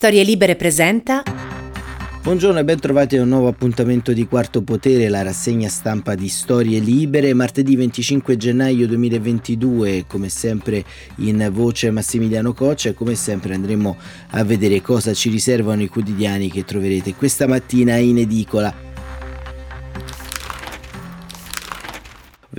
Storie Libere presenta. Buongiorno e ben trovati a un nuovo appuntamento di Quarto Potere, la rassegna stampa di Storie Libere, martedì 25 gennaio 2022, come sempre in voce Massimiliano Coccia e come sempre andremo a vedere cosa ci riservano i quotidiani che troverete questa mattina in edicola.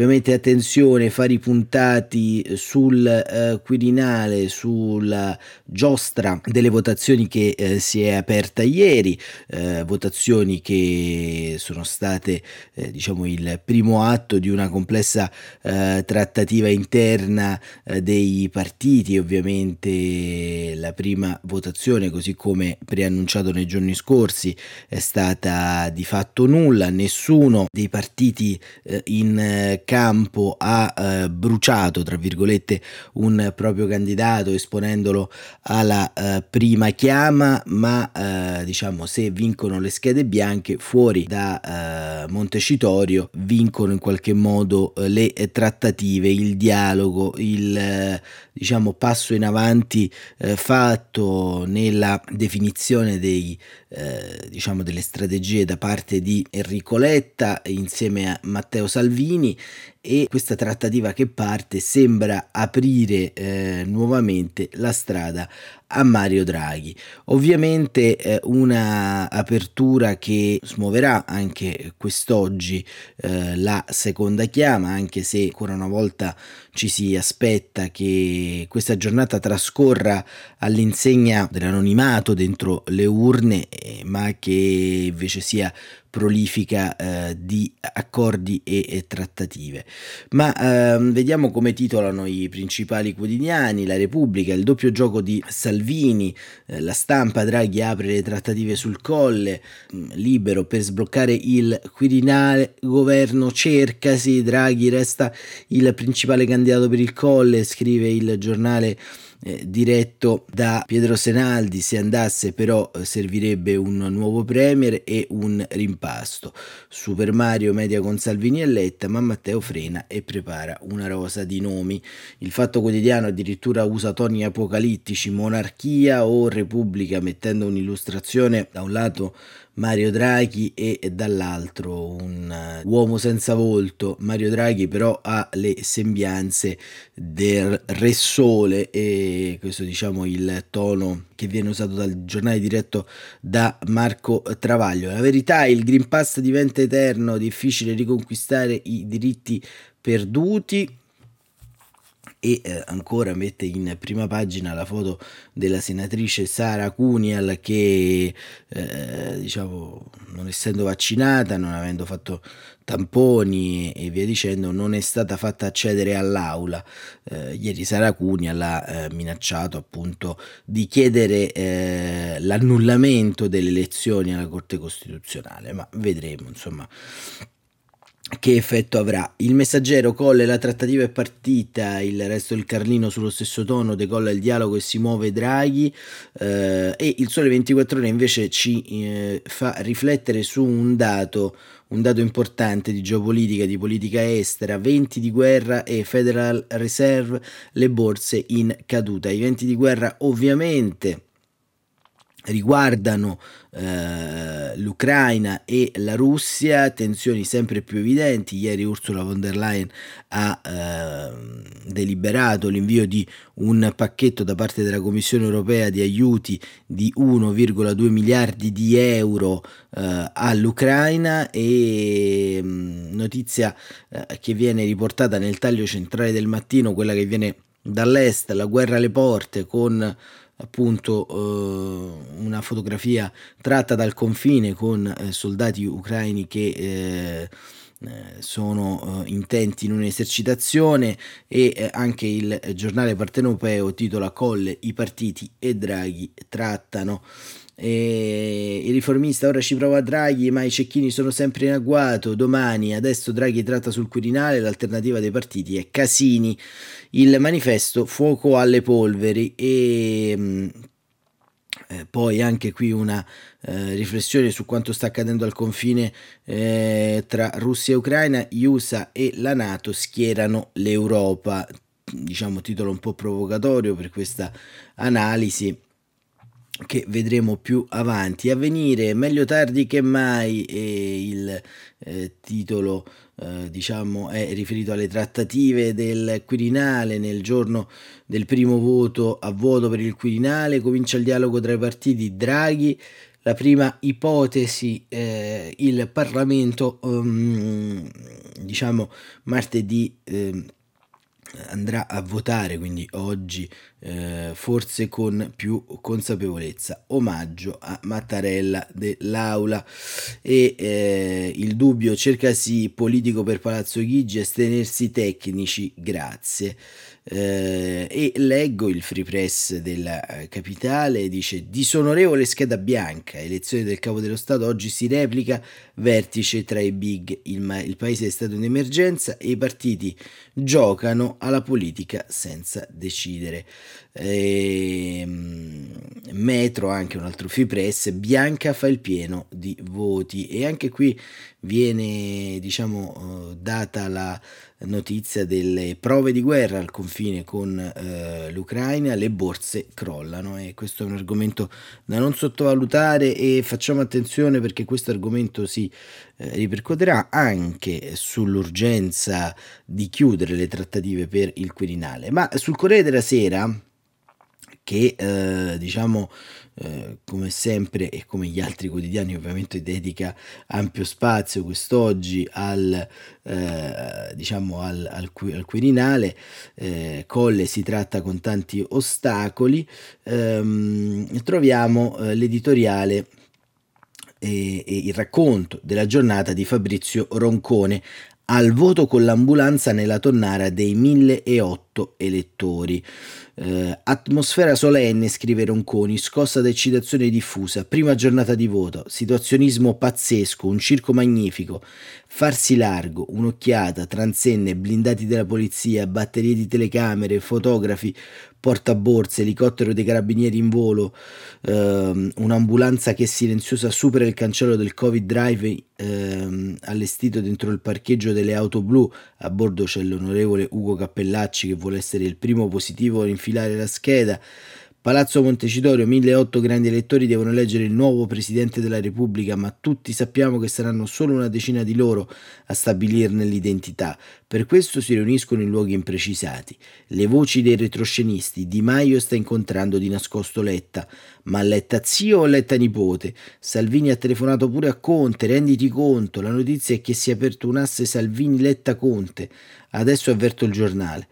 Ovviamente attenzione, fare i puntati sul eh, Quirinale, sulla giostra delle votazioni che eh, si è aperta ieri, eh, votazioni che sono state eh, diciamo il primo atto di una complessa eh, trattativa interna eh, dei partiti, ovviamente la prima votazione così come preannunciato nei giorni scorsi è stata di fatto nulla, nessuno dei partiti in campo ha eh, bruciato, tra virgolette, un proprio candidato esponendolo alla eh, prima chiama, ma eh, diciamo se vincono le schede bianche fuori da eh, Montecitorio vincono in qualche modo eh, le trattative, il dialogo, il eh, diciamo passo in avanti fatto nella definizione dei diciamo delle strategie da parte di Enrico Letta insieme a Matteo Salvini e questa trattativa che parte sembra aprire eh, nuovamente la strada a Mario Draghi. Ovviamente eh, una apertura che smuoverà anche quest'oggi eh, la seconda chiama, anche se ancora una volta ci si aspetta che questa giornata trascorra all'insegna dell'anonimato dentro le urne, eh, ma che invece sia prolifica eh, di accordi e, e trattative. Ma ehm, vediamo come titolano i principali quotidiani, La Repubblica, il doppio gioco di Salvini, eh, la stampa Draghi apre le trattative sul colle, mm, libero per sbloccare il Quirinale, governo cercasi, Draghi resta il principale candidato per il colle, scrive il giornale eh, diretto da Pietro Senaldi, se andasse però eh, servirebbe un nuovo premier e un rimpasto. Super Mario media con Salvini e Letta, ma Matteo frena e prepara una rosa di nomi. Il Fatto Quotidiano addirittura usa toni apocalittici, monarchia o repubblica, mettendo un'illustrazione da un lato Mario Draghi e dall'altro un uh, uomo senza volto. Mario Draghi però ha le sembianze del Re Sole e questo diciamo il tono che viene usato dal giornale diretto da Marco Travaglio. La verità il Green Pass diventa eterno, difficile riconquistare i diritti perduti e eh, ancora mette in prima pagina la foto della senatrice Sara Cunial che eh, diciamo non essendo vaccinata, non avendo fatto tamponi e via dicendo, non è stata fatta accedere all'aula. Eh, ieri Sara Cunial ha eh, minacciato appunto di chiedere eh, l'annullamento delle elezioni alla Corte Costituzionale, ma vedremo insomma che effetto avrà? Il messaggero colle la trattativa è partita, il resto del Carlino sullo stesso tono decolla il dialogo e si muove Draghi eh, e il Sole 24 ore invece ci eh, fa riflettere su un dato, un dato importante di geopolitica, di politica estera, venti di guerra e Federal Reserve, le borse in caduta. I venti di guerra ovviamente riguardano eh, l'Ucraina e la Russia, tensioni sempre più evidenti. Ieri Ursula von der Leyen ha eh, deliberato l'invio di un pacchetto da parte della Commissione europea di aiuti di 1,2 miliardi di euro eh, all'Ucraina e mm, notizia eh, che viene riportata nel taglio centrale del mattino, quella che viene dall'est, la guerra alle porte con appunto eh, una fotografia tratta dal confine con eh, soldati ucraini che eh, sono eh, intenti in un'esercitazione e eh, anche il giornale partenopeo titola Colle, i partiti e Draghi trattano e il riformista ora ci prova Draghi, ma i cecchini sono sempre in agguato. Domani, adesso Draghi tratta sul Quirinale, l'alternativa dei partiti è Casini. Il manifesto Fuoco alle polveri e mm, eh, poi anche qui una eh, riflessione su quanto sta accadendo al confine eh, tra Russia e Ucraina. Gli USA e la Nato schierano l'Europa. Diciamo titolo un po' provocatorio per questa analisi che vedremo più avanti. A venire meglio tardi che mai e il eh, titolo eh, diciamo è riferito alle trattative del Quirinale nel giorno del primo voto a voto per il Quirinale. Comincia il dialogo tra i partiti Draghi la prima ipotesi eh, il Parlamento um, diciamo martedì eh, andrà a votare quindi oggi eh, forse con più consapevolezza omaggio a Mattarella dell'Aula. E eh, il dubbio cercasi politico per Palazzo Chigi astenersi tecnici grazie eh, e leggo il free press della eh, capitale dice disonorevole scheda bianca elezione del capo dello Stato oggi si replica vertice tra i big. Il, ma- il paese è stato in emergenza e i partiti giocano alla politica senza decidere e, ehm, Metro anche un altro free press Bianca fa il pieno di voti e anche qui viene diciamo eh, data la notizia delle prove di guerra al confine con eh, l'Ucraina, le borse crollano e questo è un argomento da non sottovalutare e facciamo attenzione perché questo argomento si eh, ripercuoterà anche sull'urgenza di chiudere le trattative per il Quirinale. Ma sul Corriere della Sera che eh, diciamo eh, come sempre e come gli altri quotidiani ovviamente dedica ampio spazio quest'oggi al, eh, diciamo al, al, al Quirinale, eh, Colle si tratta con tanti ostacoli, ehm, troviamo eh, l'editoriale e, e il racconto della giornata di Fabrizio Roncone al voto con l'ambulanza nella tonnara dei 1008 elettori. Eh, atmosfera solenne, scrive Ronconi, scossa da eccitazione diffusa, prima giornata di voto, situazionismo pazzesco, un circo magnifico, farsi largo, un'occhiata, transenne, blindati della polizia, batterie di telecamere, fotografi, portaborse, elicottero dei carabinieri in volo, ehm, un'ambulanza che silenziosa supera il cancello del Covid Drive ehm, allestito dentro il parcheggio delle auto blu. A bordo c'è l'onorevole Ugo Cappellacci che vuole essere il primo positivo a infilare la scheda. Palazzo Montecitorio, 1008 grandi elettori devono eleggere il nuovo Presidente della Repubblica, ma tutti sappiamo che saranno solo una decina di loro a stabilirne l'identità. Per questo si riuniscono in luoghi imprecisati. Le voci dei retroscenisti, Di Maio sta incontrando di nascosto Letta, ma Letta zio o Letta nipote? Salvini ha telefonato pure a Conte, renditi conto, la notizia è che si è aperto un asse Salvini-Letta-Conte. Adesso avverto il giornale.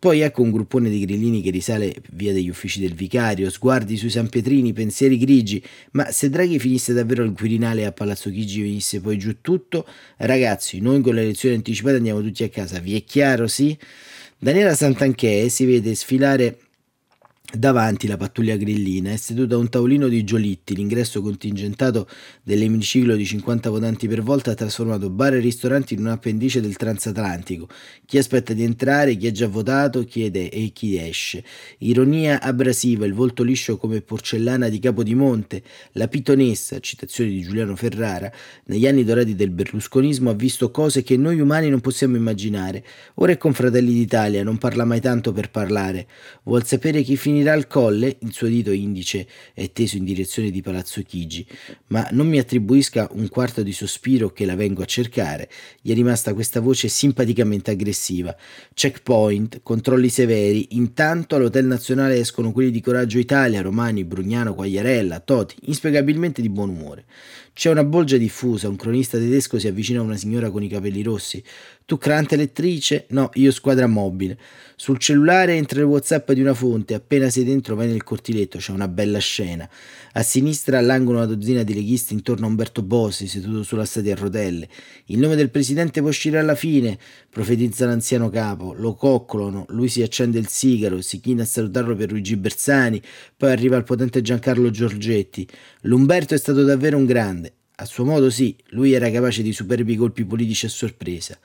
Poi ecco un gruppone di grillini che risale via degli uffici del vicario, sguardi sui San Pietrini, pensieri grigi, ma se Draghi finisse davvero al Quirinale a Palazzo Chigi venisse poi giù tutto, ragazzi, noi con le elezioni anticipate andiamo tutti a casa, vi è chiaro, sì? Daniela Santanchè si vede sfilare Davanti la pattuglia grillina è seduta un tavolino di Giolitti, l'ingresso contingentato dell'emiciclo di 50 votanti per volta ha trasformato bar e ristoranti in un appendice del transatlantico. Chi aspetta di entrare, chi ha già votato, chiede e chi esce. Ironia abrasiva, il volto liscio come porcellana di Capodimonte, la pitonessa, citazione di Giuliano Ferrara, negli anni dorati del berlusconismo ha visto cose che noi umani non possiamo immaginare. Ora è con Fratelli d'Italia, non parla mai tanto per parlare. Vuol sapere chi finirà finirà al colle, il suo dito indice è teso in direzione di Palazzo Chigi, ma non mi attribuisca un quarto di sospiro che la vengo a cercare. Gli è rimasta questa voce simpaticamente aggressiva. Checkpoint, controlli severi, intanto all'Hotel Nazionale escono quelli di Coraggio Italia, Romani, Brugnano, Quagliarella, Toti, inspiegabilmente di buon umore. C'è una bolgia diffusa, un cronista tedesco si avvicina a una signora con i capelli rossi. Tu crante elettrice? No, io squadra mobile. Sul cellulare entra il whatsapp di una fonte, appena sei dentro vai nel cortiletto, c'è una bella scena. A sinistra all'angolo una dozzina di leghisti intorno a Umberto Bossi seduto sulla sedia a rotelle. Il nome del presidente può uscire alla fine, profetizza l'anziano capo. Lo coccolano, lui si accende il sigaro, si china a salutarlo per Luigi Bersani, poi arriva il potente Giancarlo Giorgetti. L'Umberto è stato davvero un grande. A suo modo sì, lui era capace di superbi colpi politici a sorpresa.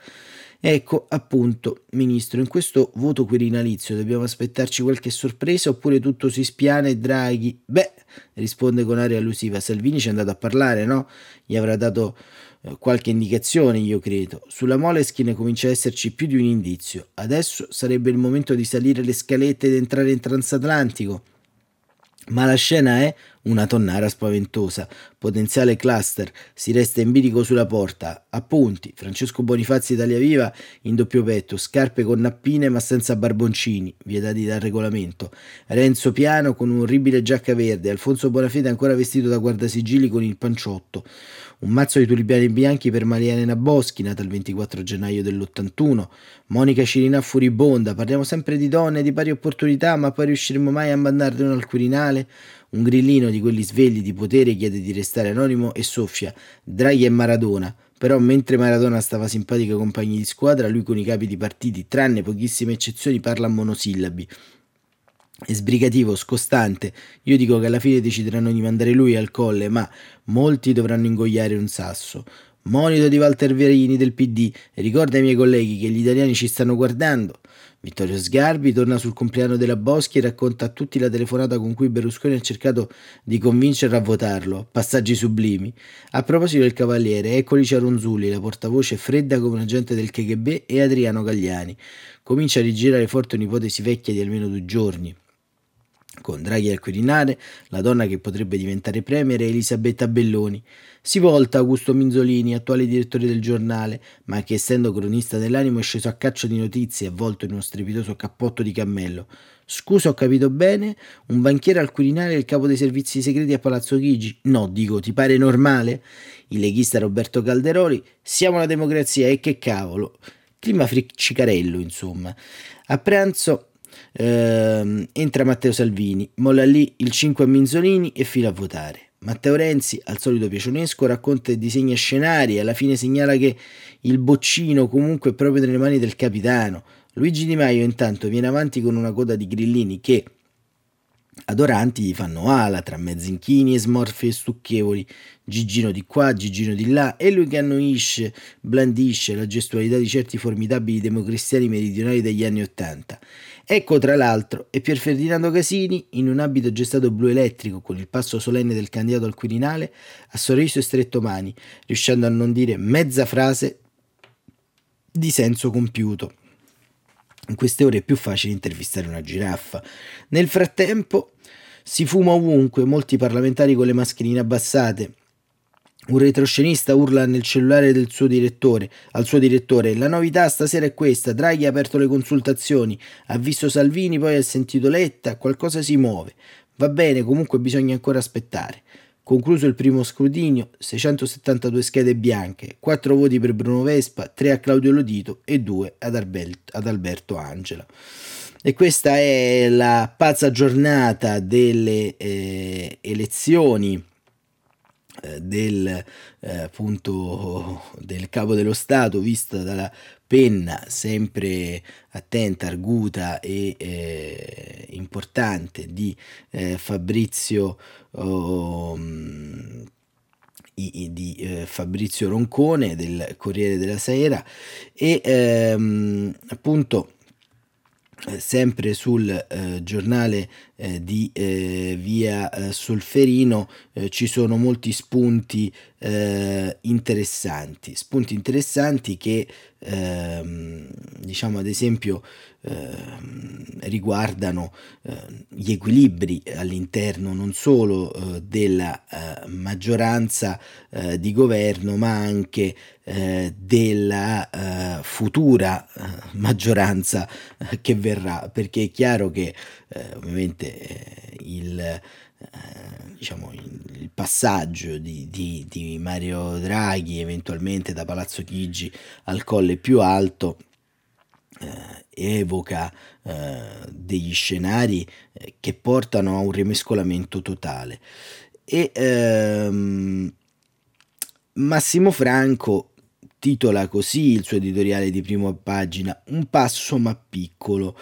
Ecco, appunto, Ministro, in questo voto quirinalizio dobbiamo aspettarci qualche sorpresa oppure tutto si spiana e Draghi? Beh, risponde con aria allusiva, Salvini ci è andato a parlare, no? Gli avrà dato eh, qualche indicazione, io credo. Sulla Moleskine comincia a esserci più di un indizio. Adesso sarebbe il momento di salire le scalette ed entrare in transatlantico. Ma la scena è una tonnara spaventosa. Potenziale cluster, si resta in bilico sulla porta. Appunti, Francesco Bonifazzi Italia Viva in doppio petto, scarpe con nappine ma senza barboncini, vietati dal regolamento. Renzo Piano con un'orribile giacca verde, Alfonso Bonafede ancora vestito da guardasigilli con il panciotto. Un mazzo di tulipiani bianchi per Mariana Boschi, nata il 24 gennaio dell'81. Monica Cirinà furibonda, parliamo sempre di donne, di pari opportunità, ma poi riusciremo mai a mandarle uno al Quirinale? Un grillino di quelli svegli di potere chiede di restare anonimo e soffia. Draghi e Maradona. Però mentre Maradona stava simpatico ai compagni di squadra, lui con i capi di partiti, tranne pochissime eccezioni, parla a monosillabi è sbrigativo, scostante. Io dico che alla fine decideranno di mandare lui al colle, ma molti dovranno ingoiare un sasso. Monito di Walter Verini del PD, ricorda ai miei colleghi che gli italiani ci stanno guardando. Vittorio Sgarbi torna sul compleanno della Boschi e racconta a tutti la telefonata con cui Berlusconi ha cercato di convincerlo a votarlo. Passaggi sublimi. A proposito del Cavaliere, eccoli Ciaronzulli, la portavoce fredda come un agente del KGB, e Adriano Gagliani. Comincia a rigirare forte un'ipotesi vecchia di almeno due giorni. Con Draghi al Quirinale, la donna che potrebbe diventare premier è Elisabetta Belloni. Si volta Augusto Minzolini, attuale direttore del giornale, ma che essendo cronista dell'animo è sceso a caccia di notizie, avvolto in uno strepitoso cappotto di cammello. Scusa, ho capito bene? Un banchiere al Quirinale e il capo dei servizi segreti a Palazzo Chigi? No, dico, ti pare normale? Il leghista Roberto Calderoli, siamo la democrazia e che cavolo. Clima friccicarello, insomma. A pranzo eh, entra Matteo Salvini, molla lì il 5 a Minzolini e fila a votare. Matteo Renzi, al solito piacionesco, racconta e disegna scenari e alla fine segnala che il boccino comunque è proprio nelle mani del capitano. Luigi Di Maio intanto viene avanti con una coda di grillini che, adoranti, gli fanno ala tra mezzinchini e smorfie stucchevoli, Gigino di qua, Gigino di là, e lui che annuisce, blandisce la gestualità di certi formidabili democristiani meridionali degli anni Ottanta. Ecco tra l'altro e Pier Ferdinando Casini, in un abito gestato blu elettrico con il passo solenne del candidato al Quirinale, ha sorriso e stretto mani, riuscendo a non dire mezza frase di senso compiuto. In queste ore è più facile intervistare una giraffa. Nel frattempo si fuma ovunque, molti parlamentari con le mascherine abbassate, un retroscenista urla nel cellulare del suo direttore, al suo direttore: La novità stasera è questa. Draghi ha aperto le consultazioni, ha visto Salvini, poi ha sentito Letta, qualcosa si muove. Va bene, comunque bisogna ancora aspettare. Concluso il primo scrutinio, 672 schede bianche, 4 voti per Bruno Vespa, 3 a Claudio Lodito e 2 ad, ad Alberto Angela. E questa è la pazza giornata delle eh, elezioni del, eh, appunto, del capo dello Stato vista dalla penna sempre attenta, arguta e eh, importante di eh, Fabrizio oh, di eh, Fabrizio Roncone del Corriere della Sera e ehm, appunto eh, sempre sul eh, giornale eh, di eh, via eh, Solferino eh, ci sono molti spunti interessanti, spunti interessanti che ehm, diciamo ad esempio ehm, riguardano gli equilibri all'interno non solo della maggioranza di governo ma anche della futura maggioranza che verrà. Perché è chiaro che ovviamente eh, il, eh, diciamo, il, passaggio di, di, di, Mario Draghi eventualmente da Palazzo Chigi al colle più alto eh, evoca eh, degli scenari eh, che portano a un rimescolamento totale. E ehm, Massimo Franco titola così il suo editoriale di prima pagina Un passo ma piccolo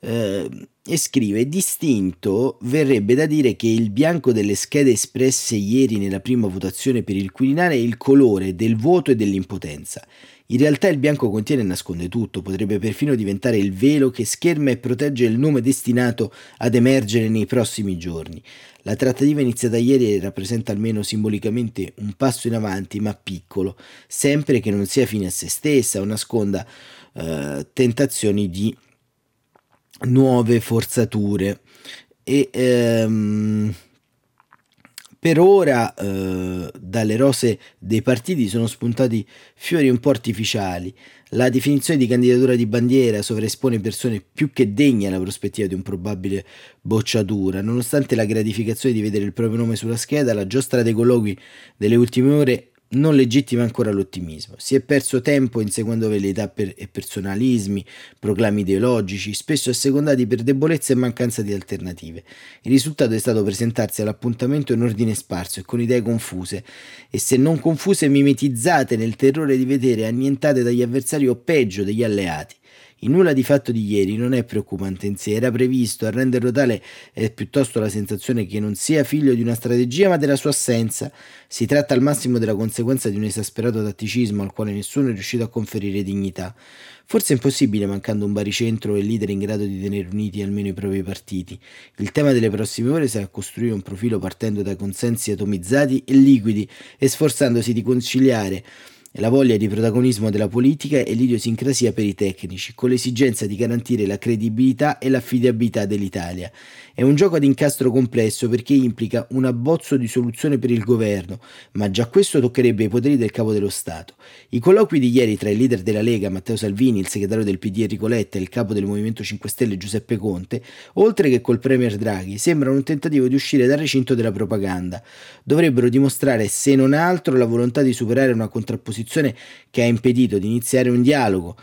eh, e scrive distinto verrebbe da dire che il bianco delle schede espresse ieri nella prima votazione per il Quirinale è il colore del voto e dell'impotenza. In realtà il bianco contiene e nasconde tutto, potrebbe perfino diventare il velo che scherma e protegge il nome destinato ad emergere nei prossimi giorni. La trattativa iniziata ieri rappresenta almeno simbolicamente un passo in avanti, ma piccolo, sempre che non sia fine a se stessa o nasconda eh, tentazioni di nuove forzature e ehm, per ora eh, dalle rose dei partiti sono spuntati fiori un po' artificiali. La definizione di candidatura di bandiera sovraespone persone più che degne alla prospettiva di un probabile bocciatura. Nonostante la gratificazione di vedere il proprio nome sulla scheda, la giostra dei colloqui delle ultime ore non legittima ancora l'ottimismo. Si è perso tempo inseguendo velleità per, e personalismi, proclami ideologici, spesso assecondati per debolezza e mancanza di alternative. Il risultato è stato presentarsi all'appuntamento in ordine sparso e con idee confuse, e se non confuse mimetizzate nel terrore di vedere annientate dagli avversari o peggio degli alleati. Il nulla di fatto di ieri non è preoccupante in sé, era previsto, a renderlo tale è piuttosto la sensazione che non sia figlio di una strategia ma della sua assenza. Si tratta al massimo della conseguenza di un esasperato tatticismo al quale nessuno è riuscito a conferire dignità. Forse è impossibile mancando un baricentro e leader in grado di tenere uniti almeno i propri partiti. Il tema delle prossime ore sarà costruire un profilo partendo da consensi atomizzati e liquidi e sforzandosi di conciliare la voglia di protagonismo della politica e l'idiosincrasia per i tecnici, con l'esigenza di garantire la credibilità e l'affidabilità dell'Italia. È un gioco ad incastro complesso perché implica un abbozzo di soluzione per il governo, ma già questo toccherebbe i poteri del capo dello Stato. I colloqui di ieri tra il leader della Lega Matteo Salvini, il segretario del PD Enrico Letta e il capo del Movimento 5 Stelle Giuseppe Conte, oltre che col Premier Draghi, sembrano un tentativo di uscire dal recinto della propaganda. Dovrebbero dimostrare, se non altro, la volontà di superare una contrapposizione che ha impedito di iniziare un dialogo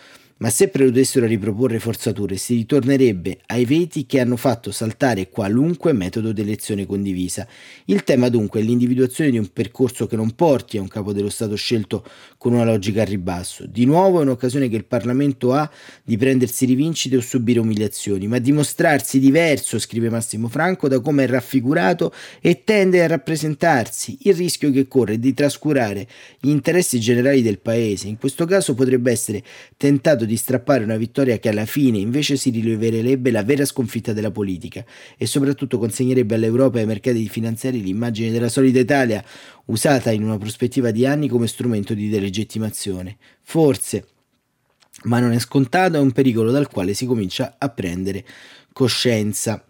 ma se preludessero a riproporre forzature si ritornerebbe ai veti che hanno fatto saltare qualunque metodo d'elezione condivisa. Il tema dunque è l'individuazione di un percorso che non porti a un capo dello Stato scelto con una logica a ribasso. Di nuovo è un'occasione che il Parlamento ha di prendersi rivincite o subire umiliazioni, ma dimostrarsi diverso, scrive Massimo Franco, da come è raffigurato e tende a rappresentarsi. Il rischio che corre è di trascurare gli interessi generali del Paese. In questo caso potrebbe essere tentato di strappare una vittoria che alla fine invece si rileverebbe la vera sconfitta della politica e soprattutto consegnerebbe all'Europa e ai mercati finanziari l'immagine della solida Italia usata in una prospettiva di anni come strumento di delegittimazione. Forse, ma non è scontato, è un pericolo dal quale si comincia a prendere coscienza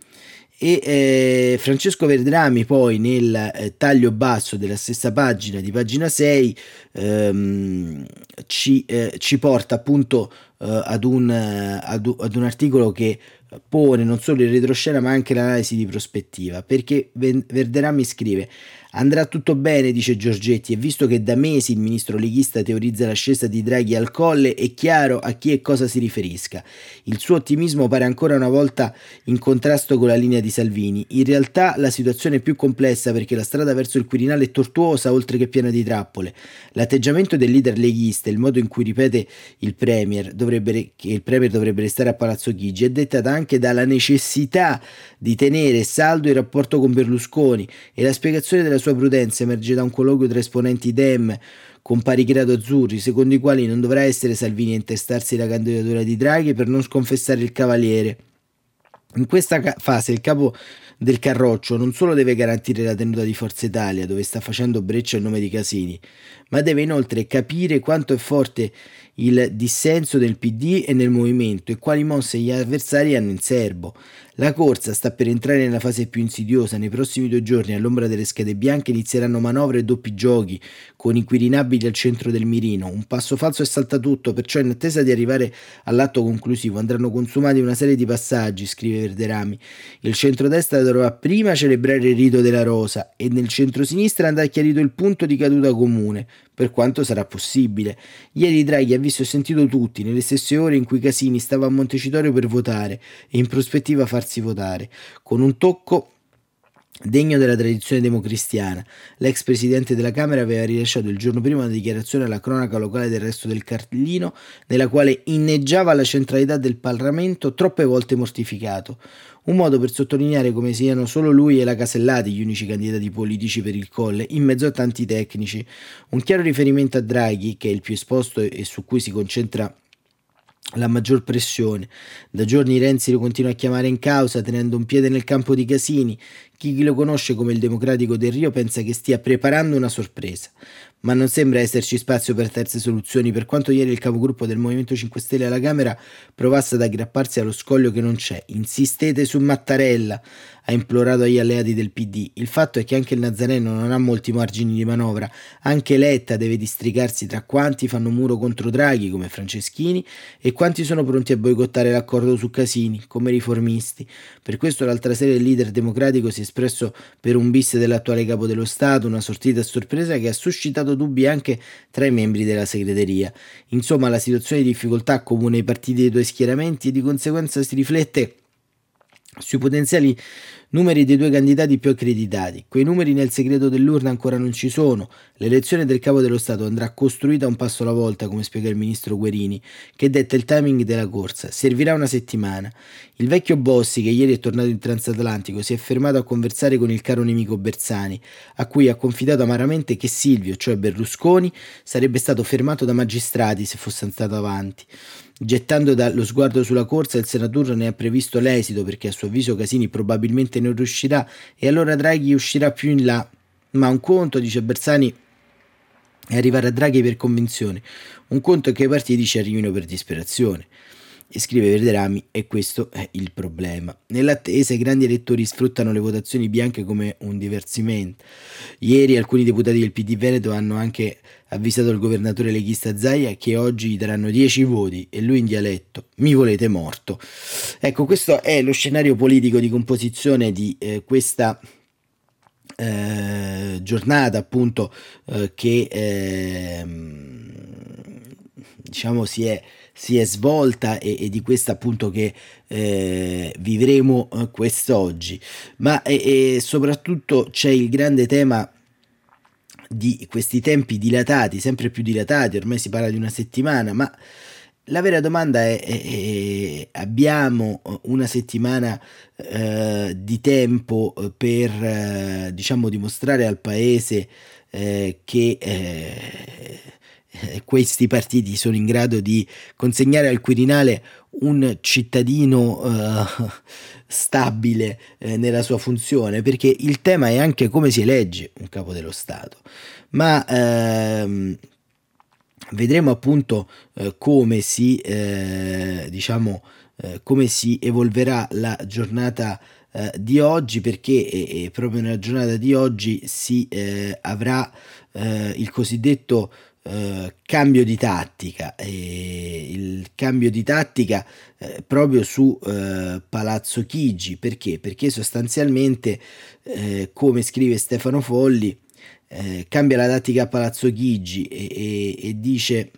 e eh, Francesco Verdrami poi nel eh, taglio basso della stessa pagina di pagina 6 ehm, ci, eh, ci, porta appunto ad un, ad, un, articolo che pone non solo il retroscena ma anche l'analisi di prospettiva perché Verdrami scrive Andrà tutto bene, dice Giorgetti, e visto che da mesi il ministro leghista teorizza l'ascesa di Draghi al colle, è chiaro a chi e cosa si riferisca. Il suo ottimismo pare ancora una volta in contrasto con la linea di Salvini. In realtà la situazione è più complessa perché la strada verso il Quirinale è tortuosa oltre che piena di trappole. L'atteggiamento del leader leghista, il modo in cui ripete il Premier, dovrebbe, che il Premier dovrebbe restare a Palazzo Chigi, è dettata anche dalla necessità di tenere saldo il rapporto con Berlusconi e la spiegazione della sua prudenza emerge da un colloquio tra esponenti Dem con pari grado azzurri, secondo i quali non dovrà essere Salvini a intestarsi la candidatura di Draghi per non sconfessare il Cavaliere. In questa fase il capo del Carroccio non solo deve garantire la tenuta di Forza Italia, dove sta facendo breccia il nome di Casini, ma deve inoltre capire quanto è forte il dissenso del PD e nel movimento e quali mosse gli avversari hanno in serbo. La corsa sta per entrare nella fase più insidiosa. Nei prossimi due giorni, all'ombra delle schede bianche, inizieranno manovre e doppi giochi, con i Quirinabili al centro del mirino. Un passo falso e salta tutto, perciò in attesa di arrivare all'atto conclusivo andranno consumati una serie di passaggi, scrive Verderami. Il centrodestra dovrà prima celebrare il rito della rosa e nel centrosinistra andrà chiarito il punto di caduta comune, per quanto sarà possibile. Ieri Draghi ha visto e sentito tutti, nelle stesse ore in cui Casini stava a Montecitorio per votare e in prospettiva farsi votare, con un tocco Degno della tradizione democristiana, l'ex presidente della Camera aveva rilasciato il giorno prima una dichiarazione alla cronaca locale del resto del Carlino, nella quale inneggiava la centralità del Parlamento troppe volte mortificato, un modo per sottolineare come siano solo lui e la Casellati gli unici candidati politici per il Colle, in mezzo a tanti tecnici. Un chiaro riferimento a Draghi, che è il più esposto e su cui si concentra la maggior pressione. Da giorni Renzi lo continua a chiamare in causa, tenendo un piede nel campo di Casini, Chi lo conosce come il democratico del Rio pensa che stia preparando una sorpresa, ma non sembra esserci spazio per terze soluzioni, per quanto ieri il capogruppo del Movimento 5 Stelle alla Camera provasse ad aggrapparsi allo scoglio che non c'è. Insistete su Mattarella, ha implorato agli alleati del PD. Il fatto è che anche il Nazareno non ha molti margini di manovra, anche Letta deve districarsi tra quanti fanno muro contro Draghi, come Franceschini, e quanti sono pronti a boicottare l'accordo su Casini, come riformisti. Per questo l'altra sera il leader democratico si è espresso per un bis dell'attuale capo dello Stato, una sortita a sorpresa che ha suscitato dubbi anche tra i membri della segreteria. Insomma, la situazione di difficoltà comune ai partiti dei due schieramenti e di conseguenza si riflette sui potenziali numeri dei due candidati più accreditati. Quei numeri nel segreto dell'urna ancora non ci sono. L'elezione del capo dello Stato andrà costruita un passo alla volta, come spiega il ministro Guerini, che detta il timing della corsa. Servirà una settimana. Il vecchio Bossi, che ieri è tornato in transatlantico, si è fermato a conversare con il caro nemico Bersani, a cui ha confidato amaramente che Silvio, cioè Berlusconi, sarebbe stato fermato da magistrati se fosse andato avanti. Gettando lo sguardo sulla corsa, il senatore ne ha previsto l'esito perché a suo avviso Casini probabilmente non riuscirà e allora Draghi uscirà più in là. Ma un conto, dice Bersani, è arrivare a Draghi per convinzione, un conto è che i partiti ci arrivino per disperazione e scrive Verderami e questo è il problema. Nell'attesa i grandi elettori sfruttano le votazioni bianche come un diversimento. Ieri alcuni deputati del PD Veneto hanno anche avvisato il governatore leghista Zaia che oggi gli daranno 10 voti e lui in dialetto mi volete morto. Ecco, questo è lo scenario politico di composizione di eh, questa eh, giornata appunto eh, che ehm, diciamo si è si è svolta e, e di questa appunto che eh, vivremo eh, quest'oggi, ma e, e soprattutto c'è il grande tema di questi tempi dilatati, sempre più dilatati, ormai si parla di una settimana, ma la vera domanda è, è, è abbiamo una settimana eh, di tempo per eh, diciamo dimostrare al paese eh, che eh, eh, questi partiti sono in grado di consegnare al Quirinale un cittadino uh, stabile eh, nella sua funzione, perché il tema è anche come si elegge un capo dello Stato. Ma ehm, vedremo appunto eh, come si eh, diciamo eh, come si evolverà la giornata eh, di oggi perché proprio nella giornata di oggi si avrà il cosiddetto eh, cambio di tattica, eh, il cambio di tattica eh, proprio su eh, Palazzo Chigi, perché? Perché sostanzialmente, eh, come scrive Stefano Folli, cambia la tattica a Palazzo Chigi e, e, e dice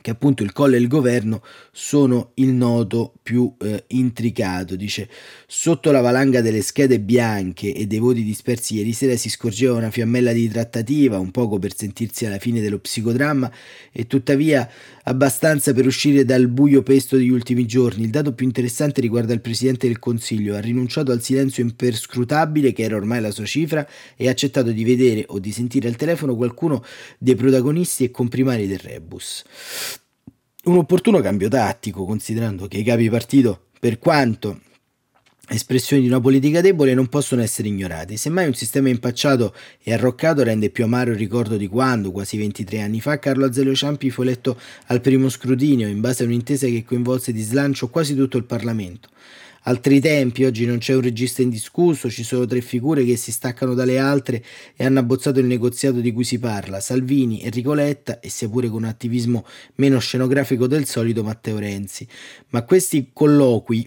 che appunto il colle e il governo sono il nodo più eh, intricato. Dice, sotto la valanga delle schede bianche e dei voti dispersi ieri sera si scorgeva una fiammella di trattativa, un poco per sentirsi alla fine dello psicodramma e tuttavia abbastanza per uscire dal buio pesto degli ultimi giorni. Il dato più interessante riguarda il Presidente del Consiglio. Ha rinunciato al silenzio imperscrutabile, che era ormai la sua cifra, e ha accettato di vedere o di sentire al telefono qualcuno dei protagonisti e comprimari del rebus. Un opportuno cambio tattico, considerando che i capi partito, per quanto espressioni di una politica debole non possono essere ignorati. Semmai un sistema impacciato e arroccato rende più amaro il ricordo di quando, quasi 23 anni fa, Carlo Azeglio Ciampi fu eletto al primo scrutinio in base a un'intesa che coinvolse di slancio quasi tutto il Parlamento. Altri tempi, oggi non c'è un regista indiscusso, ci sono tre figure che si staccano dalle altre e hanno abbozzato il negoziato di cui si parla, Salvini, Enrico Letta e sia pure con un attivismo meno scenografico del solito Matteo Renzi. Ma questi colloqui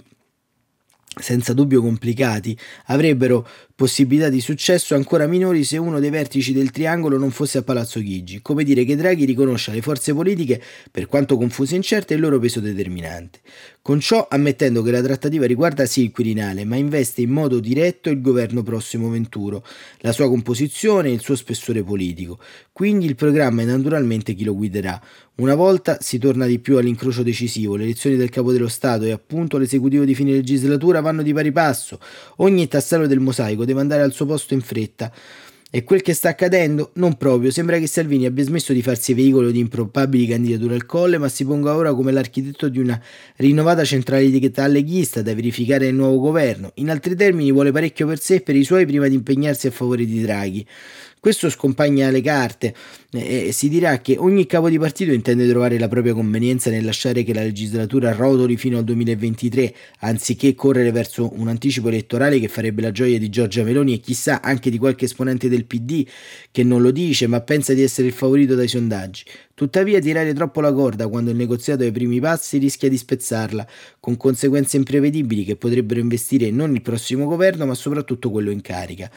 senza dubbio complicati, avrebbero possibilità di successo ancora minori se uno dei vertici del triangolo non fosse a Palazzo Chigi, come dire che Draghi riconosce alle forze politiche, per quanto confuse e incerte, il loro peso determinante. Con ciò ammettendo che la trattativa riguarda sì il Quirinale, ma investe in modo diretto il governo prossimo venturo, la sua composizione e il suo spessore politico. Quindi il programma è naturalmente chi lo guiderà. Una volta si torna di più all'incrocio decisivo, le elezioni del capo dello Stato e appunto l'esecutivo di fine legislatura vanno di pari passo. Ogni tassello del mosaico deve andare al suo posto in fretta E quel che sta accadendo? Non proprio, sembra che Salvini abbia smesso di farsi veicolo di improbabili candidature al colle, ma si ponga ora come l'architetto di una rinnovata centralità leghista da verificare nel nuovo governo. In altri termini vuole parecchio per sé e per i suoi prima di impegnarsi a favore di Draghi. Questo scompagna le carte e si dirà che ogni capo di partito intende trovare la propria convenienza nel lasciare che la legislatura rotoli fino al 2023, anziché correre verso un anticipo elettorale che farebbe la gioia di Giorgia Meloni e chissà anche di qualche esponente del PD che non lo dice ma pensa di essere il favorito dai sondaggi. Tuttavia tirare troppo la corda quando il negoziato è ai primi passi rischia di spezzarla, con conseguenze imprevedibili che potrebbero investire non il prossimo governo ma soprattutto quello in carica.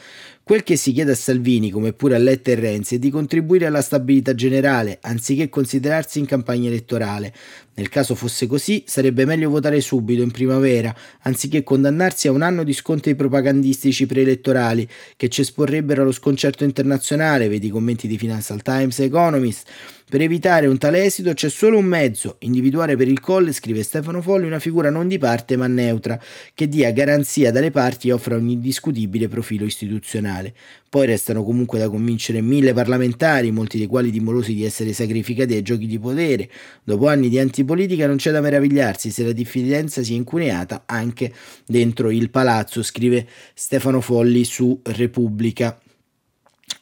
Quel che si chiede a Salvini, come pure a Letta e Renzi, è di contribuire alla stabilità generale, anziché considerarsi in campagna elettorale. Nel caso fosse così, sarebbe meglio votare subito, in primavera, anziché condannarsi a un anno di scontri propagandistici preelettorali che ci esporrebbero allo sconcerto internazionale, vedi i commenti di Financial Times e Economist. Per evitare un tale esito c'è solo un mezzo, individuare per il colle, scrive Stefano Folli, una figura non di parte ma neutra, che dia garanzia dalle parti e offra un indiscutibile profilo istituzionale. Poi restano comunque da convincere mille parlamentari, molti dei quali timorosi di essere sacrificati ai giochi di potere. Dopo anni di antipolitica non c'è da meravigliarsi se la diffidenza sia incuneata anche dentro il palazzo, scrive Stefano Folli su Repubblica.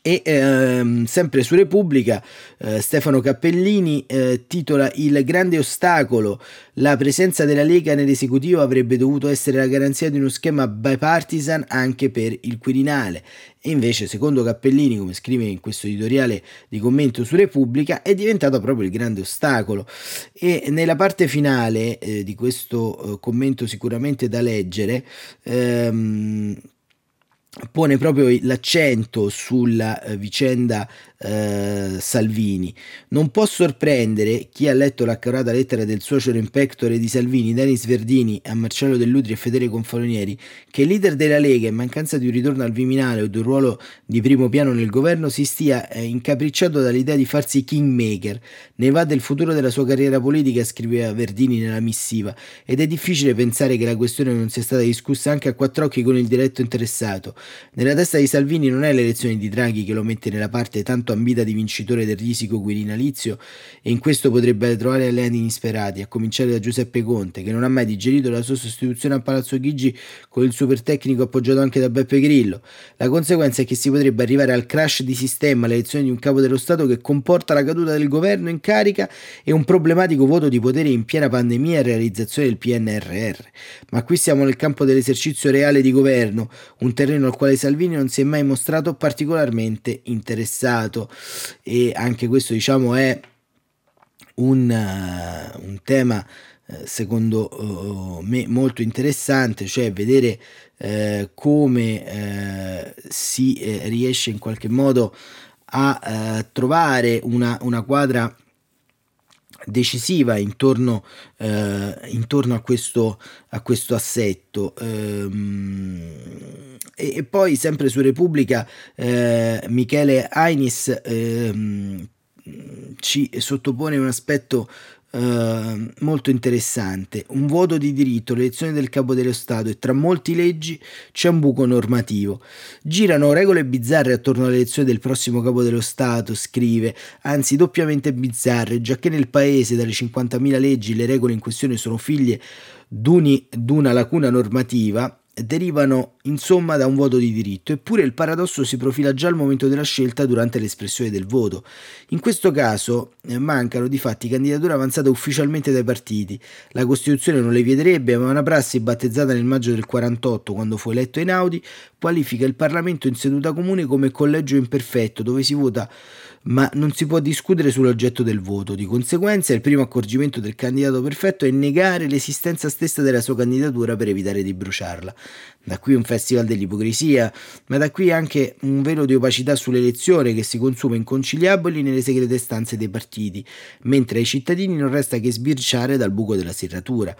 E ehm, sempre su Repubblica eh, Stefano Cappellini eh, titola Il grande ostacolo, la presenza della Lega nell'esecutivo avrebbe dovuto essere la garanzia di uno schema bipartisan anche per il Quirinale. E invece, secondo Cappellini, come scrive in questo editoriale di commento su Repubblica, è diventato proprio il grande ostacolo. E nella parte finale eh, di questo eh, commento sicuramente da leggere, ehm, pone proprio l'accento sulla eh, vicenda eh, Salvini. Non può sorprendere chi ha letto l'accorata lettera del suocero in pectore di Salvini, Denis Verdini, a Marcello Dell'Utri e Federico Confalonieri, che il leader della Lega, in mancanza di un ritorno al Viminale o di un ruolo di primo piano nel governo, si stia eh, incapricciato dall'idea di farsi kingmaker. Ne va del futuro della sua carriera politica, scriveva Verdini nella missiva, ed è difficile pensare che la questione non sia stata discussa anche a quattro occhi con il diretto interessato. Nella testa di Salvini non è l'elezione di Draghi che lo mette nella parte tanto ambita di vincitore del risico quirinalizio e in questo potrebbe trovare alleati inisperati, a cominciare da Giuseppe Conte, che non ha mai digerito la sua sostituzione a Palazzo Chigi con il super tecnico appoggiato anche da Beppe Grillo. La conseguenza è che si potrebbe arrivare al crash di sistema, all'elezione di un capo dello Stato che comporta la caduta del governo in carica e un problematico voto di potere in piena pandemia e realizzazione del PNRR. Ma qui siamo nel campo dell'esercizio reale di governo, un terreno al quale Salvini non si è mai mostrato particolarmente interessato e anche questo diciamo è un, uh, un tema uh, secondo uh, me molto interessante, cioè vedere come si riesce in qualche modo a trovare una, una quadra decisiva intorno, eh, intorno a, questo, a, questo, assetto. Ehm, e, e, poi sempre su Repubblica eh, Michele Ainis ehm, ci sottopone un aspetto Uh, molto interessante. Un voto di diritto, l'elezione del capo dello Stato e tra molti leggi c'è un buco normativo. Girano regole bizzarre attorno all'elezione del prossimo capo dello Stato, scrive, anzi doppiamente bizzarre, già che nel paese dalle 50.000 leggi le regole in questione sono figlie d'una lacuna normativa derivano insomma da un voto di diritto, eppure il paradosso si profila già al momento della scelta durante l'espressione del voto. In questo caso eh, mancano di fatti candidature avanzate ufficialmente dai partiti. La Costituzione non le vieterebbe, ma una prassi battezzata nel maggio del 48, quando fu eletto Einaudi, qualifica il Parlamento in seduta comune come collegio imperfetto, dove si vota ma non si può discutere sull'oggetto del voto. Di conseguenza, il primo accorgimento del candidato perfetto è negare l'esistenza stessa della sua candidatura per evitare di bruciarla. Da qui un festival dell'ipocrisia, ma da qui anche un velo di opacità sull'elezione che si consuma inconciliabili nelle segrete stanze dei partiti, mentre ai cittadini non resta che sbirciare dal buco della serratura.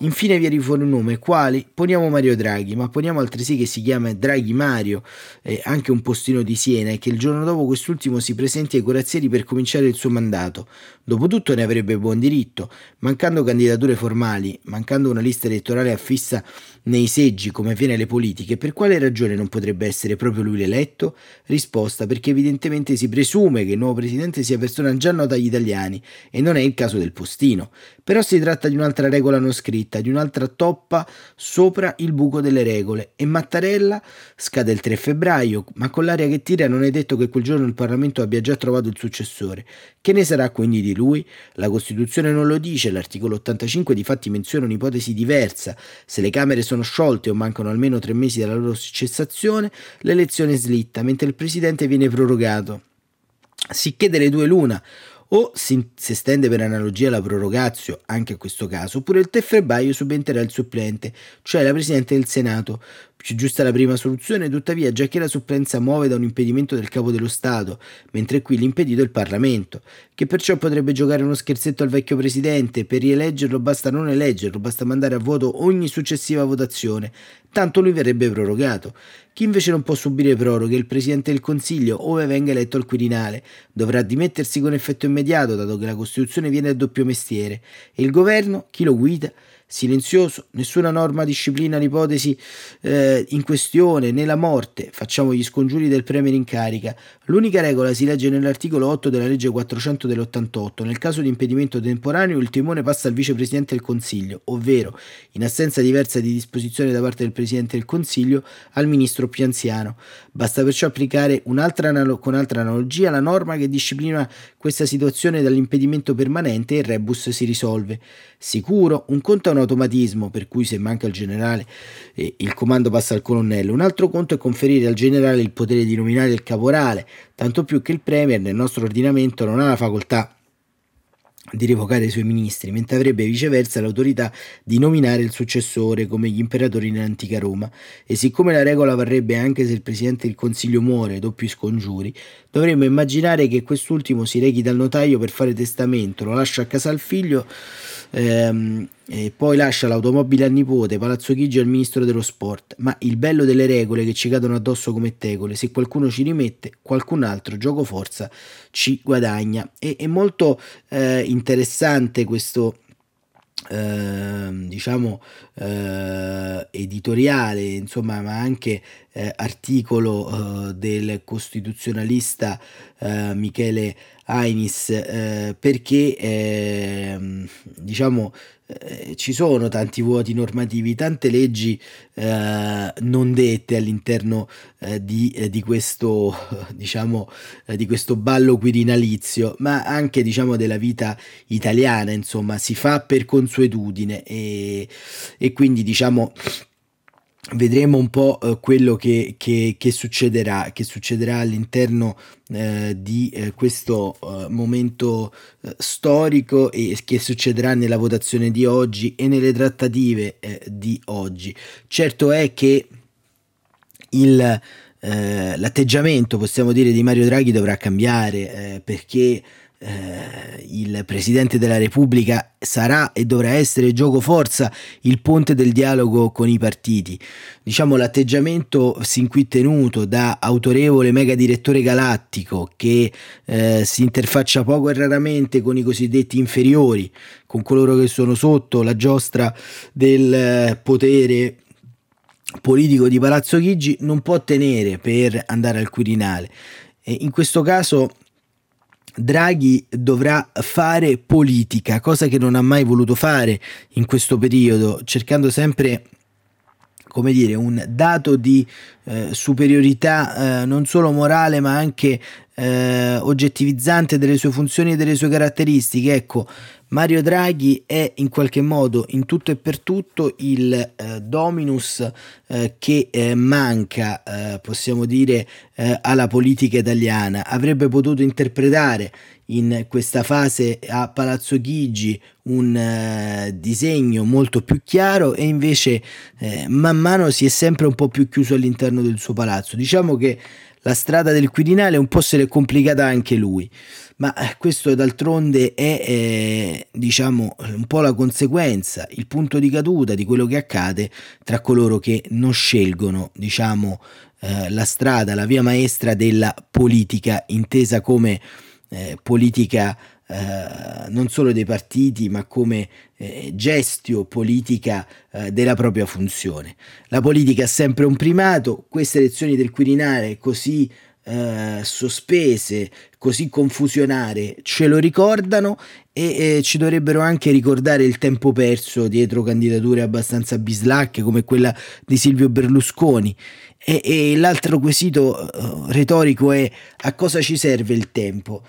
Infine viene fuori un nome, quali? Poniamo Mario Draghi, ma poniamo altresì che si chiama Draghi Mario, eh, anche un postino di Siena, e che il giorno dopo quest'ultimo si presenta presenti ai corazzieri per cominciare il suo mandato. Dopotutto ne avrebbe buon diritto, mancando candidature formali, mancando una lista elettorale affissa nei seggi come avviene alle politiche, per quale ragione non potrebbe essere proprio lui l'eletto? Risposta perché evidentemente si presume che il nuovo presidente sia persona già nota agli italiani e non è il caso del postino. Però si tratta di un'altra regola non scritta, di un'altra toppa sopra il buco delle regole e Mattarella scade il 3 febbraio, ma con l'aria che tira non è detto che quel giorno il Parlamento abbia già trovato il successore. Che ne sarà quindi di lui? La Costituzione non lo dice, l'articolo 85 di fatti menziona un'ipotesi diversa. Se le Camere sono sciolte o mancano almeno tre mesi dalla loro cessazione, l'elezione slitta, mentre il Presidente viene prorogato. Sicché delle due l'una, o si, estende per analogia la prorogatio anche a questo caso, oppure il 3 febbraio subentrerà il supplente, cioè la Presidente del Senato, più giusta la prima soluzione, tuttavia, già che la supplenza muove da un impedimento del capo dello Stato, mentre qui l'impedito è il Parlamento, che perciò potrebbe giocare uno scherzetto al vecchio presidente, per rieleggerlo basta non eleggerlo, basta mandare a voto ogni successiva votazione, tanto lui verrebbe prorogato. Chi invece non può subire proroghe è il Presidente del Consiglio, ove venga eletto al Quirinale. Dovrà dimettersi con effetto immediato, dato che la Costituzione viene a doppio mestiere, e il governo, chi lo guida, silenzioso, nessuna norma disciplina l'ipotesi eh, in questione, né la morte, facciamo gli scongiuri del premier in carica. L'unica regola si legge nell'articolo 8 della legge 400 dell'88. Nel caso di impedimento temporaneo il timone passa al vicepresidente del Consiglio, ovvero, in assenza diversa di disposizione da parte del Presidente del Consiglio, al ministro più anziano. Basta perciò applicare un'altra con altra analogia la norma che disciplina questa situazione dall'impedimento permanente e il rebus si risolve. Sicuro, un conto è un automatismo, per cui se manca il generale eh, il comando passa al colonnello, un altro conto è conferire al generale il potere di nominare il caporale, tanto più che il Premier nel nostro ordinamento non ha la facoltà di revocare i suoi ministri, mentre avrebbe viceversa l'autorità di nominare il successore come gli imperatori nell'antica Roma. E siccome la regola varrebbe anche se il Presidente del Consiglio muore, doppi scongiuri, dovremmo immaginare che quest'ultimo si rechi dal notaio per fare testamento, lo lascia a casa al figlio ehm, e poi lascia l'automobile al nipote, Palazzo Chigi al ministro dello sport. Ma il bello delle regole che ci cadono addosso come tegole, se qualcuno ci rimette, qualcun altro, gioco forza, ci guadagna. E, è molto eh, interessante questo eh, diciamo eh, editoriale insomma ma anche eh, articolo eh, del costituzionalista eh, Michele Ainis eh, perché ehm, diciamo eh, ci sono tanti vuoti normativi, tante leggi eh, non dette all'interno eh, di, eh, di, questo, diciamo, eh, di questo ballo quirinalizio, ma anche diciamo, della vita italiana, insomma, si fa per consuetudine e, e quindi diciamo vedremo un po' eh, quello che, che, che, succederà, che succederà all'interno eh, di eh, questo eh, momento eh, storico e che succederà nella votazione di oggi e nelle trattative eh, di oggi. Certo è che il, l'atteggiamento, possiamo dire, di Mario Draghi dovrà cambiare perché eh, il Presidente della Repubblica sarà e dovrà essere gioco forza il ponte del dialogo con i partiti. Diciamo l'atteggiamento sin qui tenuto da autorevole mega direttore galattico che eh, si interfaccia poco e raramente con i cosiddetti inferiori, con coloro che sono sotto la giostra del eh, potere politico di Palazzo Chigi non può tenere per andare al Quirinale. E in questo caso Draghi dovrà fare politica, cosa che non ha mai voluto fare in questo periodo, cercando sempre come dire, un dato di eh, superiorità eh, non solo morale ma anche eh, oggettivizzante delle sue funzioni e delle sue caratteristiche. Ecco, Mario Draghi è in qualche modo in tutto e per tutto il eh, dominus eh, che eh, manca, eh, possiamo dire, eh, alla politica italiana. Avrebbe potuto interpretare in questa fase a Palazzo Chigi un uh, disegno molto più chiaro e invece eh, man mano si è sempre un po' più chiuso all'interno del suo palazzo. Diciamo che la strada del Quirinale un po' se l'è complicata anche lui, ma eh, questo d'altronde è eh, diciamo un po' la conseguenza, il punto di caduta di quello che accade tra coloro che non scelgono diciamo eh, la strada, la via maestra della politica intesa come eh, politica eh, non solo dei partiti ma come eh, gestio politica eh, della propria funzione. La politica ha sempre un primato, queste elezioni del Quirinale così eh, sospese, così confusionare, ce lo ricordano e eh, ci dovrebbero anche ricordare il tempo perso dietro candidature abbastanza bislacche come quella di Silvio Berlusconi. E, e l'altro quesito uh, retorico è a cosa ci serve il tempo?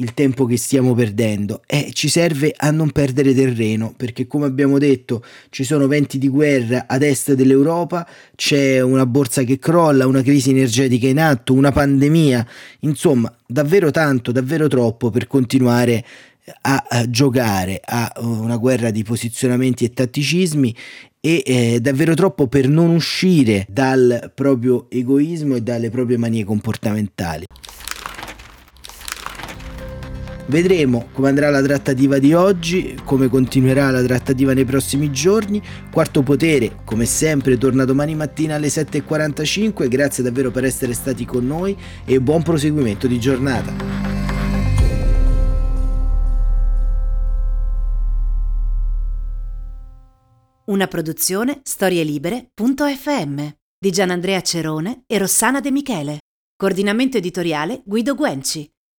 Il tempo che stiamo perdendo e ci serve a non perdere terreno perché come abbiamo detto ci sono venti di guerra ad est dell'Europa, c'è una borsa che crolla, una crisi energetica in atto, una pandemia, insomma davvero tanto, davvero troppo per continuare a, a giocare a una guerra di posizionamenti e tatticismi e eh, davvero troppo per non uscire dal proprio egoismo e dalle proprie manie comportamentali. Vedremo come andrà la trattativa di oggi, come continuerà la trattativa nei prossimi giorni. Quarto potere, come sempre, torna domani mattina alle 7.45. Grazie davvero per essere stati con noi e buon proseguimento di giornata. Una produzione storielibere.fm di Gianandrea Cerone e Rossana De Michele. Coordinamento editoriale Guido Guenci.